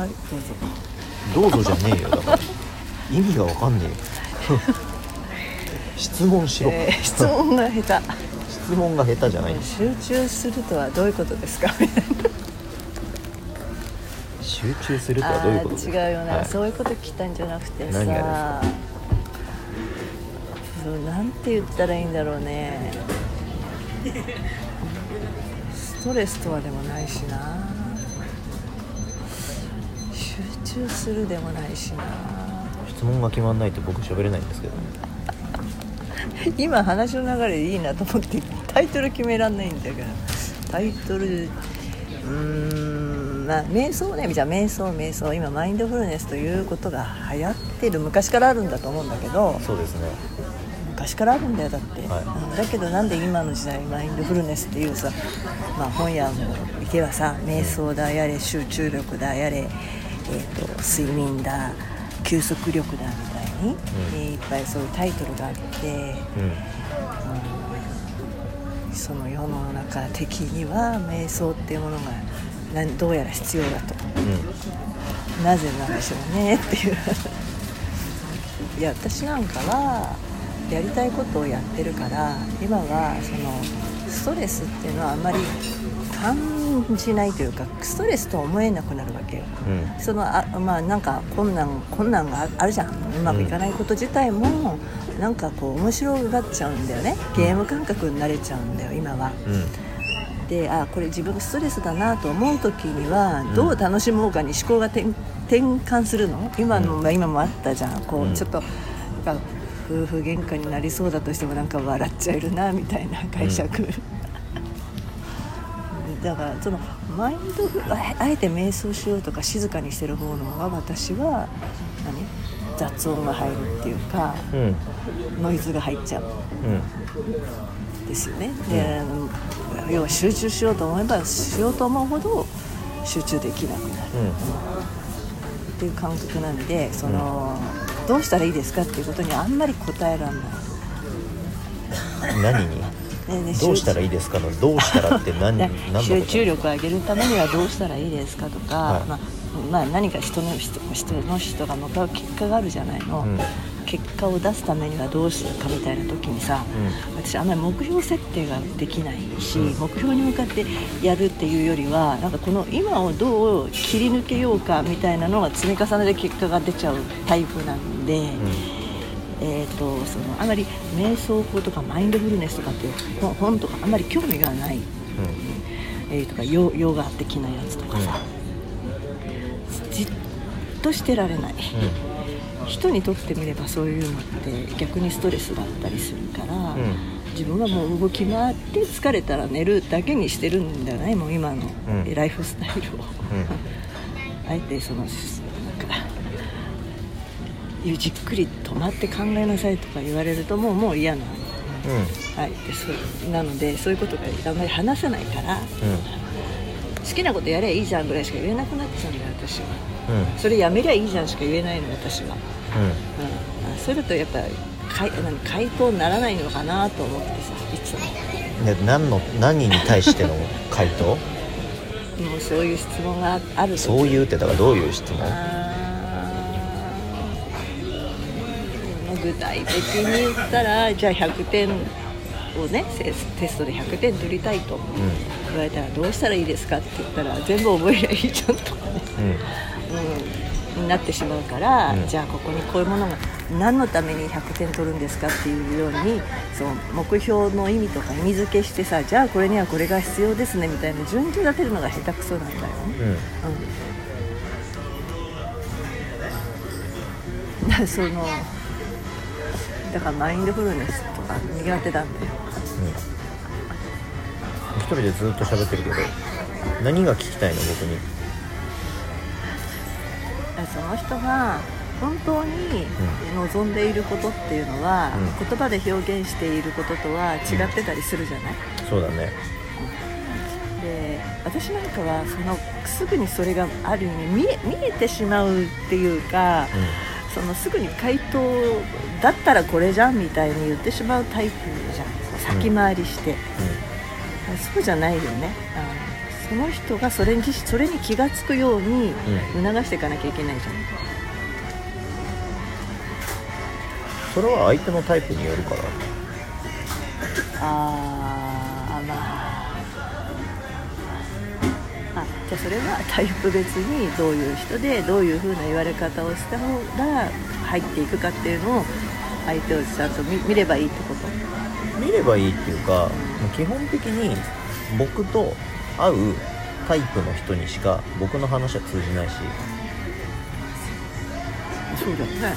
はい。どうぞ。どうぞじゃねえよ。だから。意味がわかんねえよ。質問しろ、えー質問が下 質問が下手じゃない。手集中するとはどういうことですか？みたいな集中するとはどういうことですか？あー違うよね、はい。そういうこと聞きたいんじゃなくて何がさそうなんて言ったらいいんだろうね。ストレスとはでもないしな。集中するでもないしな。質問が決まんないと僕喋れないんですけど。今話の流れでいいなと思ってタイトル決めらんないんだけど。タイトルうーんまあ瞑想ねじゃあ瞑想瞑想。今マインドフルネスということが流行ってる。昔からあるんだと思うんだけど。そうですね。昔からあるんだよだって、はい。うんだけどなんで今の時代マインドフルネスっていうさ、まあ、本屋も行けばさ瞑想だやれ集中力だやれ、えー、と睡眠だ休息力だみたいに、うん。いっぱいそういうタイトルがあって。うん。その世の中的には瞑想っていうものがなんどうやら必要だと。うなぜなんでしょうねっていう。いや私なんかはやりたいことをやってるから今はそのストレスっていうのはあんまり感じないというかストレスとは思えなくなるわけよ。んうん。そのあまあなんか困難困難がああるじゃん。うまくいかないこと自体も、なんかこう面白がっちゃうんだよね。ゲーム感覚になれちゃうんだよ今は。うん。であこれ自分がストレスだなと思う時にはん。どう楽しもうかに思考が転転換するの？今の、今もあったじゃん。こう、うん。ちょっと夫婦喧嘩になりそうだとしてもなんか笑っちゃえるなみたいな解釈、だからそのマインドフああえて瞑想しようとか静かにしてる方の方が私は何雑音が入るっていうかうん。ノイズが入っちゃううんですよね、であの要は集中しようと思えばしようと思うほど集中できなくなる。っていう感覚なんでその、どうしたらいいですかっていうことにあんまり答えられない。うん何に？ねねどうしたらいいですかのどうしたらって何 で何集中力を上げるためにはどうしたらいいですかとか、はい。まあまあ、何か人の人人の人が向かう結果があるじゃないの、うん。結果を出すためにはどうするかみたいな時にさ、私あんまり目標設定ができないし、うん。目標に向かってやるっていうよりはなんかこの今をどう切り抜けようかみたいなのが積み重ねで結果が出ちゃうタイプなんで。えー、とそのあまり瞑想法とかマインドフルネスとかっていう本本とかあんまり興味がない、えーとかヨヨガ的なやつとかさ、じっとしてられない、人にとってみればそういうのって逆にストレスだったりするから、ん。自分はもう動き回って疲れたら寝るだけにしてるんだよねもう今のうん。ライフスタイルを。うん。あえてそのなんかゆじっくり止まって考えなさいとか言われるともうもう嫌なの、うんはい、でそうなのでそういうことがあんまり話せないからう好きなことやればいいじゃんぐらいしか言えなくなっちゃう。んだよ私はんうん。それやめりゃいいじゃんしか言えないの私は、ううん、それとやっぱかい何回答にならないのかなと思ってさいつも。何の何に対しての 回答？もうそういう質問があるとそういうってだからどういう質問？具体的に言ったらじゃあ100点をねテストで100点取りたいと言われたらどうしたらいいですかって言ったら全部覚えりゃいいじゃんとかね、うんうん、になってしまうから、うん。じゃあここにこういうものが何のために100点取るんですかっていうようにその目標の意味とか意味付けしてさじゃあこれにはこれが必要ですねみたいな順序立てるのが下手くそなんだよね。うん。うん。そのだからマインドフルネスとか苦手なんだよ一人でずっと喋ってるけど何が聞きたいの僕に？その人が本当に望んでいることっていうのは、うん。言葉で表現していることとは違ってたりするじゃない、そうだね。で私なんかはそのすぐにそれがある意味見え見えてしまうっていうか、そのすぐに回答だったらこれじゃんみたいに言ってしまうタイプじゃん。先回りして、そうじゃないよね。あのその人がそれにそれに気が付くようにうん。促していかなきゃいけないじゃん、それは相手のタイプによるから。あーじゃあそれはタイプ別にどういう人でどういう風な言われ方をした方が入っていくかっていうのを相手をちゃんと見見ればいいってこと？見ればいいっていうか基本的に僕と会うタイプの人にしか僕の話は通じないし、そうだよね。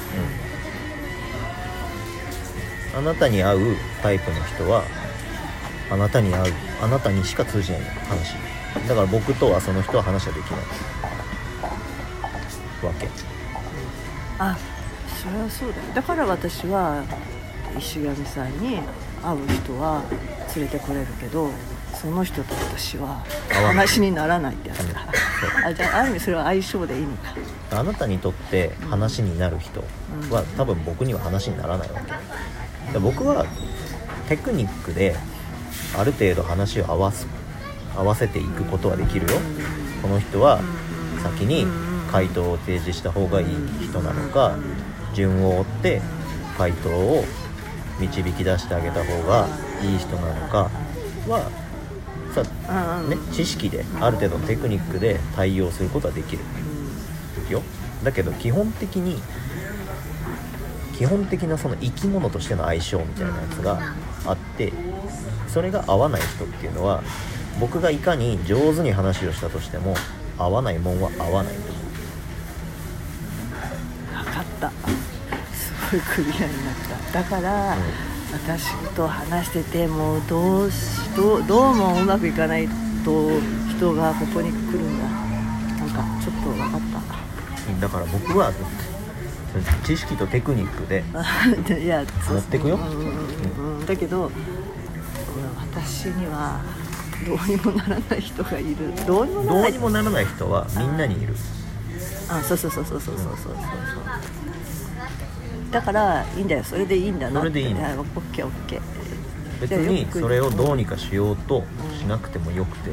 あなたに会うタイプの人はあなたに会うあなたにしか通じない話だから僕とはその人は話はできないわけ。あそれはそうだよ。だから私は石上さんに会う人は連れてこれるけどその人と私は話にならないってやつだ。あじゃあある意味それは相性でいいのか。あなたにとって話になる人は多分僕には話にならないわけ。だから僕はテクニックである程度話を合わす合わせていくことはできるよ。この人は先に回答を提示した方がいい人なのか順を追って回答を導き出してあげた方がいい人なのかはさね、知識である程度のテクニックで対応することはできるよ。だけど基本的に基本的なその生き物としての相性みたいなやつがあってそれが合わない人っていうのは僕がいかに上手に話をしたとしても合わないもんは合わない。と思分かった。すごいクリアになった。だから、私と話しててもうどうしどうどうもうまくいかないと人がここに来るんだ。なんかちょっと分かっうだから僕は知識とテクニックでた いや持ってくよ。うんうんうんうん。だけど私にはどうにもならない人がいる。どうにもならないどうにもならない人はみんなにいる。あそうそうそうそうそうそうそう。そうだからいいんだよ。それでいいんだなそれでいいの。やオッケーオッケー。別にそれをどうにかしようとしなくてもよくて。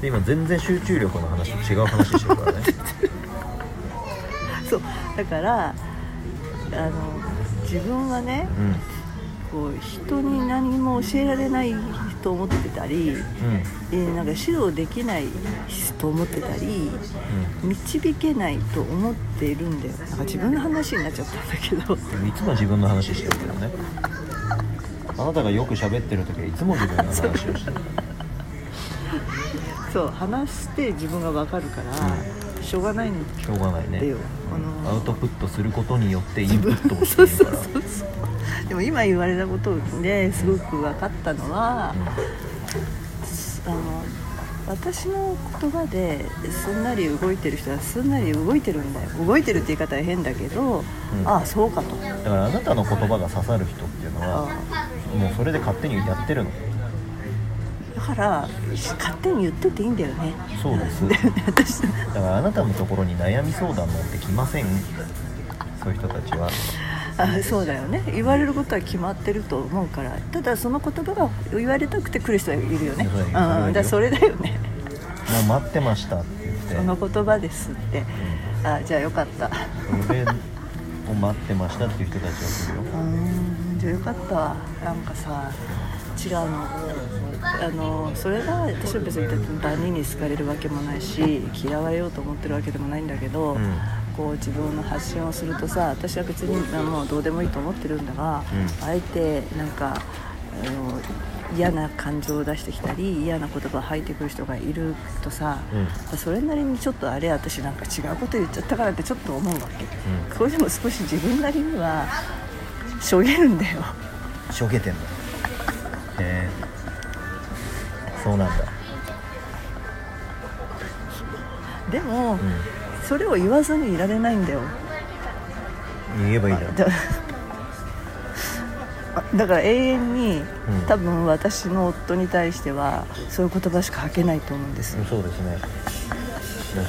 で今全然集中力の話と違う話してるからね。そう。だからあの自分はねうんこう人に何も教えられないと思ってたり、うん。えーなんか指導できないと思ってたり導けないと思っているんだよ。なんか自分の話になっちゃったんだけど。うんいつも自分の話してるけどね。あなたがよく喋ってる時はいつも自分の話をしてる。そう話して自分が分かるから、しょうがないんしょうがないね。だよあのアウトプットすることによってインプットをしてるから。そうそうそうでも今言われたことですごく分かったのは、あの私の言葉ですんなり動いてる人はすんなり動いてるんだよ。動いてるって言い方は変だけど、うん。ああそうかと。だからあなたの言葉が刺さる人っていうのはあもうそれで勝手にやってるの。だから勝手に言ってていいんだよね。そうです。私だからあなたのところに悩み相談なんて来ません。そういう人たちはあそうだよね。言われることは決まってると思うから。ただその言葉が言われたくて来る人はいるよね。そうだようん。それだからそれだよね。もう待ってましたって言って。その言葉ですって。あじゃあよかった。それを待ってましたっていう人たちが来るよ。うーん。じゃあよかったわ。なんかさ違うの。あのそれが私は別に万人に好かれるわけもないし嫌われようと思ってるわけでもないんだけど、うんこう自分の発信をするとさ私は別にあもうどうでもいいと思ってるんだが、うん。あえてなんかあの嫌な感情を出してきたり嫌な言葉を吐いてくる人がいるとさ、うん。それなりにちょっとあれ私なんか違うこと言っちゃったからってちょっと思うわけ、うん。これでも少し自分なりにはしょげるんだよ。しょげてんの。へえ。そうなんだ。でも、うそれを言わずにいられないんだよ。ん言えばいいじゃん。だ あだから永遠に、うん。多分私の夫に対してはそういう言葉しか吐けないと思うんですうんそうですね。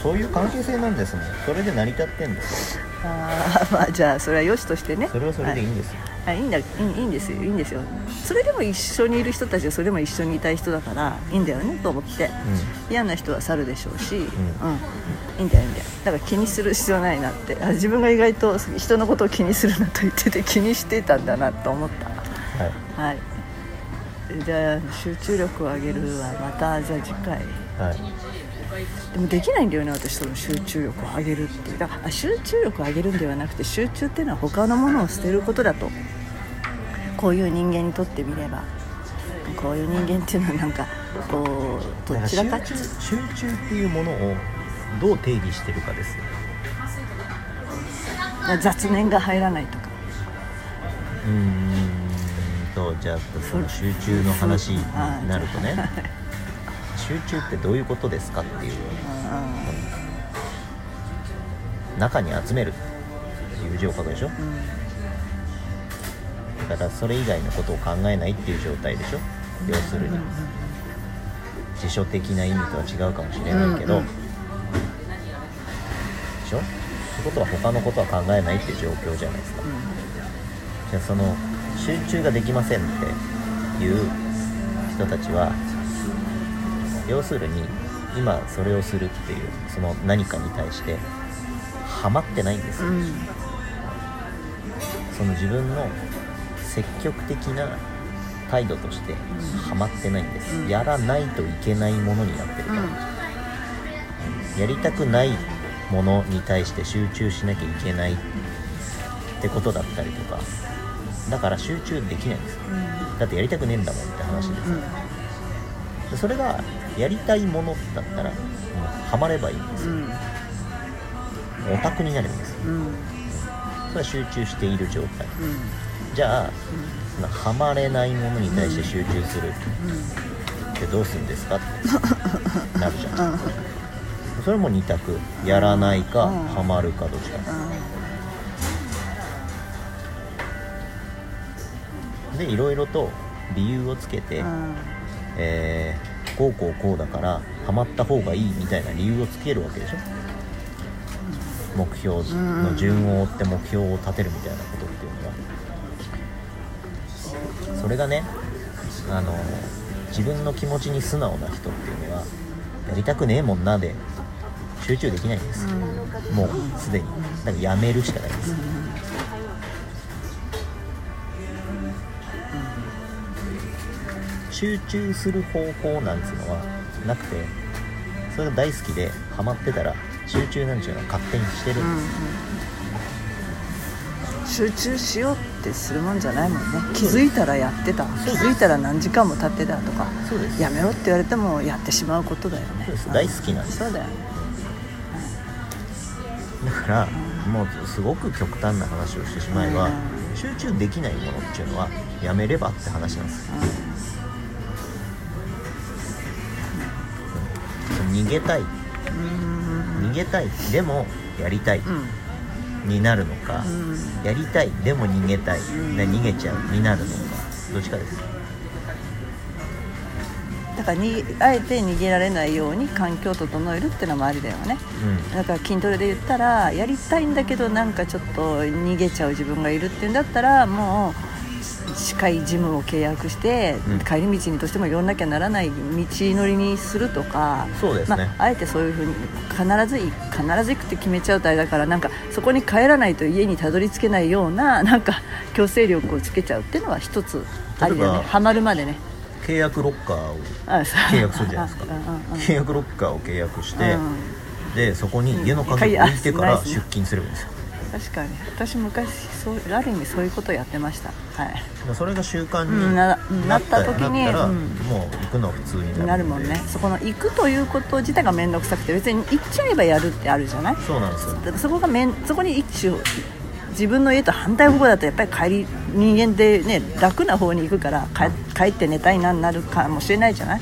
そういう関係性なんですね。それで成り立ってんです。よあー まあじゃあそれはよしとしてね。それはそれでいいんですよ、あいいんだいいいいんですよ。いいんですよ。それでも一緒にいる人たちはそれでも一緒にいたい人だからいいんだよねと思って。嫌な人は去るでしょうし、うんいいんだよいいんだよ。だから気にする必要ないなって。あ自分が意外と人のことを気にするなと言ってて気にしてたんだなと思った。はい。はい。じゃあ集中力を上げるはまたじゃあ次回。はい。でもできないんだよね私その集中力を上げるって。いうだからあ集中力を上げるんではなくて集中っていうのは他のものを捨てることだと。こういう人間にとってみれば。こういう人間っていうのはなんかこうどちらか集中っていうものをどう定義してるかです。よ雑念が入らないとか。うーんとじゃあその集中の話になるとね。集中ってどういうことですかっていう中に集めるっていう字を書くでしょ。だからそれ以外のことを考えないっていう状態でしょ。要するに。辞書的な意味とは違うかもしれないけど、うんうんことは他のことは考えないって状況じゃないですか。じゃあその集中ができませんっていう人たちは要するに今それをするっていうその何かに対してハマってないんですよ、うん。その自分の積極的な態度としてハマってないんです、うん。やらないといけないものになってるから、うん。やりたくないものに対して集中しなきゃいけないってことだったりとか。だから集中できないんですだってやりたくねえんだもんって話です、でそれがやりたいものだったらもうハマればいいんですよ。うん。オタクになればいいんですよ。うん。それは集中している状態。うん。じゃあそのハマれないものに対して集中する。ってどうするんですかってなるじゃん それも2択。やらないかうん。ハマるかどっちか。でいろいろと理由をつけて、うん。えーこうこうこうだからハマった方がいいみたいな理由をつけるわけでしょ。目標の順を追って目標を立てるみたいなことっていうのはそれがねあの自分の気持ちに素直な人っていうのはやりたくねえもんなで集中できないんです。もうすでに。だからやめるしかないんです。集中する方法なんつうのはなくてそれが大好きでハマってたら集中なんちゅうのは勝手にしてる。んです、集中しようってするもんじゃないもんね。気づいたらやってた。気づいたら何時間も経ってたとか。やめろって言われてもやってしまうことだよね。そうです。ん大好きなんです。そうだよねだからもうすごく極端な話をしてしまえばうん。集中できないものっていうのはやめればって話なんです逃げたい。うん。逃げたい。でもやりたい。うん。になるのか、うん。やりたい。でも逃げたい、逃げちゃう。になるのか。どっちかですだからにあえて逃げられないように環境を整えるってのもありだよね。うん。だから筋トレで言ったらやりたいんだけどなんかちょっと逃げちゃう自分がいるっていうんだったらもう近いジムを契約して、うん。帰り道にとしても寄んなきゃならない道のりにするとか。ね。まあ、あえてそういうふうに必ずい必ず行くって決めちゃうとあれだからなんかそこに帰らないと家にたどり着けないようななんか強制力をつけちゃうっていうのは一つありだよね。ハマるまでね契約ロッカーを契約するじゃないですか。契約ロッカーを契約して、うん。でそこに家の鍵を置いてからうん。出勤すればいいんですよ。確かに。私昔そうある意味そういうことをやってました。はい。それが習慣うんになった時にもう行くのは普通になるなるもんね。そこの行くということ自体が面倒くさくて別に行っちゃえばやるってあるじゃない？そうなんですよ。そこがめんそこに一種自分の家と反対方向だとやっぱり帰り人間でね楽な方に行くから帰帰って寝たいなになるかもしれないじゃない？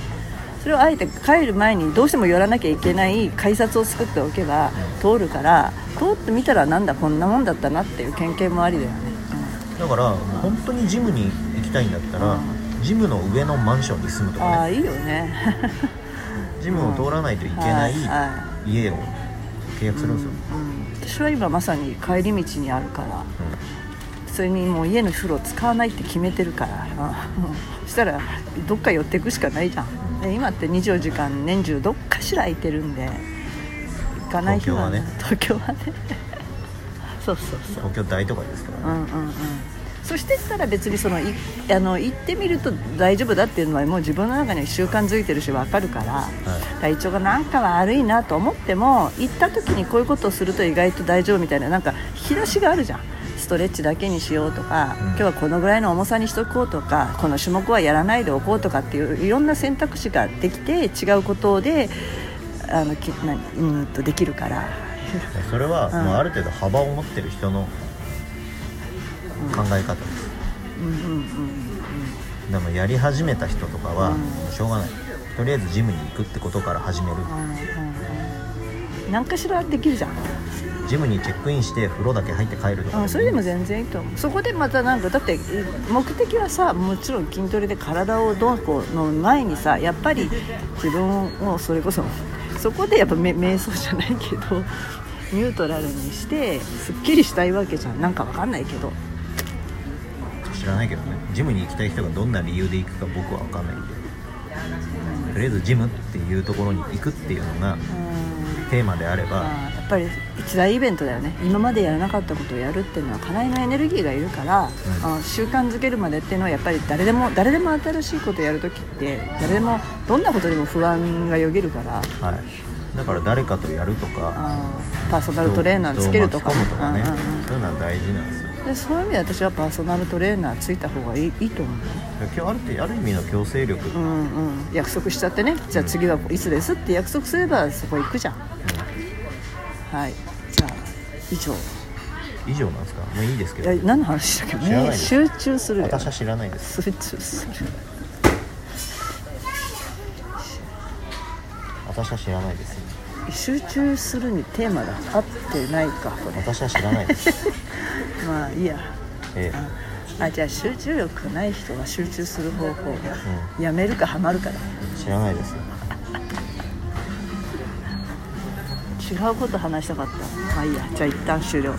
それをあえて帰る前にどうしても寄らなきゃいけない改札を作っておけば通るから通ってみたらなんだこんなもんだったなっていう経験もありだよね、だから本当にジムに行きたいんだったら、うジムの上のマンションに住むとうん、あかね。あいいよね。ジムを通らないといけないは家を契契約するんですよ、うん。私は今まさに帰り道にあるからそれにもう家の風呂使わないって決めてるから、う んそしたらどっか寄っていくしかないじゃん。で今って24時間年中どっかしら空いてるんで行かない日はね。東京はね。そうそうそう。東京大都会ですからね、うんうんうんそしてったら別にそのいあの行ってみると大丈夫だっていうのはもう自分の中に習慣づいてるし分かるから、体調がなんか悪いなと思っても行った時にこういうことをすると意外と大丈夫みたいななんか引き出しがあるじゃん。ストレッチだけにしようとか、うん。今日はこのぐらいの重さにしとこうとかこの種目はやらないでおこうとかっていういろんな選択肢ができて違うことであのきなうんとできるから。それは、うん。まあ、ある程度幅を持ってる人の考え方です、でもやり始めた人とかは、しょうがない。とりあえずジムに行くってことから始める。何かしらできるじゃん。ジムにチェックインして風呂だけ入って帰るとかうん、それでも全然いいと思う。そこでまたなんかだって目的はさもちろん筋トレで体をどうこうの前にさやっぱり自分をそれこそそこでやっぱめ瞑想じゃないけどニュートラルにしてすっきりしたいわけじゃん。なんかわかんないけど知らないけどね。ジムに行きたい人がどんな理由で行くか僕は分かんないんで。とりあえずジムっていうところに行くっていうのがうん。テーマであれば、まあやっぱり一大イベントだよね。今までやらなかったことをやるっていうのはかなりのエネルギーがいるから、うん。あ習慣づけるまでっていうのはやっぱり誰でも誰でも新しいことをやるときって誰でもどんなことでも不安がよぎるから。はい、だから誰かとやるとかパーソナルトレーナーつけるとかとかね、うんうんうん。そういうのは大事なんですよでそういう意味で私はパーソナルトレーナーついた方がいいいいと思う。今日あるってある意味の強制力、うんうん。約束しちゃってね。じゃあ次はいつです？って約束すればそこ行くじゃん。はい。じゃあ以上。以上なんですか？もういいですけど。え何の話だっけ？知らないです。集中するよ。私は知らないです。集中する。私は知らないです。集中するにテーマが合ってないか私は知らないです まあいいや。ええ。ああじゃあ集中力ない人が集中する方法うやめるかハマるかだ。知らないです。違うこと話したかった。まあいいや。じゃあ一旦終了